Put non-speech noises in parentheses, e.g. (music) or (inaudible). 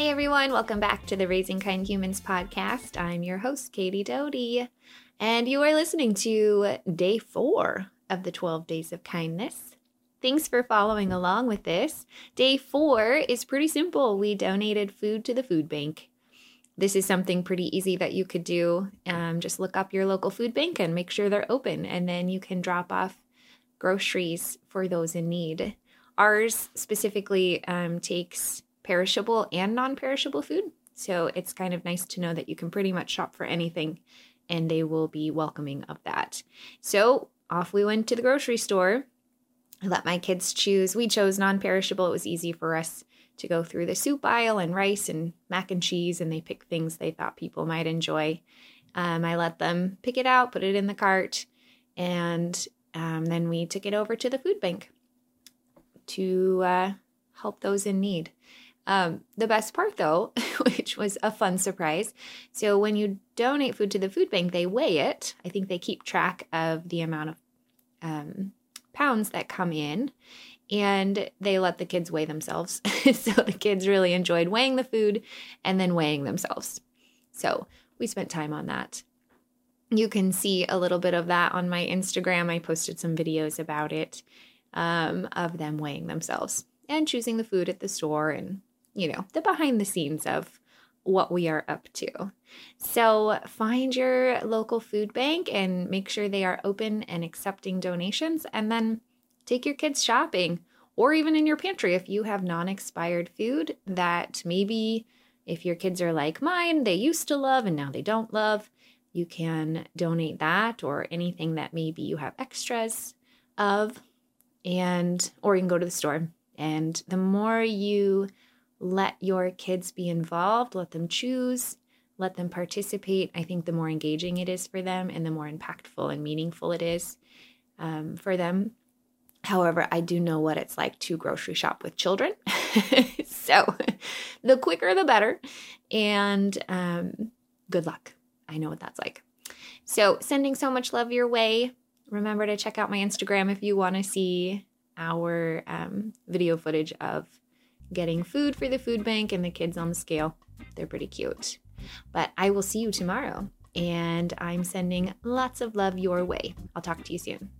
Hey everyone, welcome back to the Raising Kind Humans podcast. I'm your host, Katie Doughty, and you are listening to day four of the 12 Days of Kindness. Thanks for following along with this. Day four is pretty simple. We donated food to the food bank. This is something pretty easy that you could do. Um, just look up your local food bank and make sure they're open, and then you can drop off groceries for those in need. Ours specifically um, takes perishable and non perishable food. So it's kind of nice to know that you can pretty much shop for anything and they will be welcoming of that. So off we went to the grocery store. I let my kids choose. We chose non perishable. It was easy for us to go through the soup aisle and rice and mac and cheese, and they picked things they thought people might enjoy. Um, I let them pick it out, put it in the cart, and um, then we took it over to the food bank to uh, help those in need. Um, the best part, though, (laughs) which was a fun surprise. So, when you donate food to the food bank, they weigh it. I think they keep track of the amount of um, pounds that come in and they let the kids weigh themselves. (laughs) so, the kids really enjoyed weighing the food and then weighing themselves. So, we spent time on that. You can see a little bit of that on my Instagram. I posted some videos about it um, of them weighing themselves and choosing the food at the store and you know, the behind the scenes of what we are up to. So find your local food bank and make sure they are open and accepting donations, and then take your kids shopping or even in your pantry if you have non expired food that maybe if your kids are like mine, they used to love and now they don't love. You can donate that or anything that maybe you have extras of, and or you can go to the store. And the more you let your kids be involved, let them choose, let them participate. I think the more engaging it is for them and the more impactful and meaningful it is um, for them. However, I do know what it's like to grocery shop with children. (laughs) so the quicker the better. And um, good luck. I know what that's like. So, sending so much love your way. Remember to check out my Instagram if you want to see our um, video footage of getting food for the food bank and the kids on the scale. They're pretty cute. But I will see you tomorrow, and I'm sending lots of love your way. I'll talk to you soon.